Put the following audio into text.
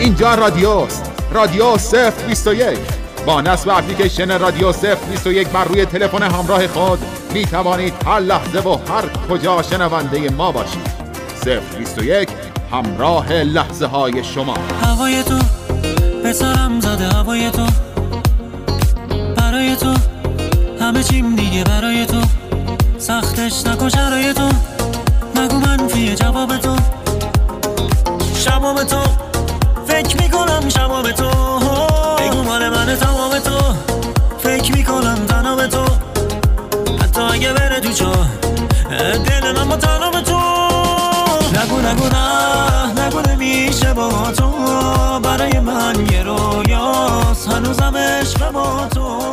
اینجا رادیوست رادیو صفر 21 با نصب اپلیکیشن رادیو صفر 21 بر روی تلفن همراه خود می توانید هر لحظه و هر کجا شنونده ما باشید. صفر 21 همراه لحظه های شما. هوای تو سرم زده هوای تو. برای تو همه چیم دیگه برای تو. سختش نکن شرای تو. نگو منفی جواب تو. شباب تو. فکر می‌کنم شباب تو. بگو مال من تمام تو. فکر می‌کنم تنام تو. حتی اگه بره تو چا دل من با تنام تو. نگو نگو نه. نگو نمیشه با تو. برای من یه رویاست. هنوزم عشق با تو.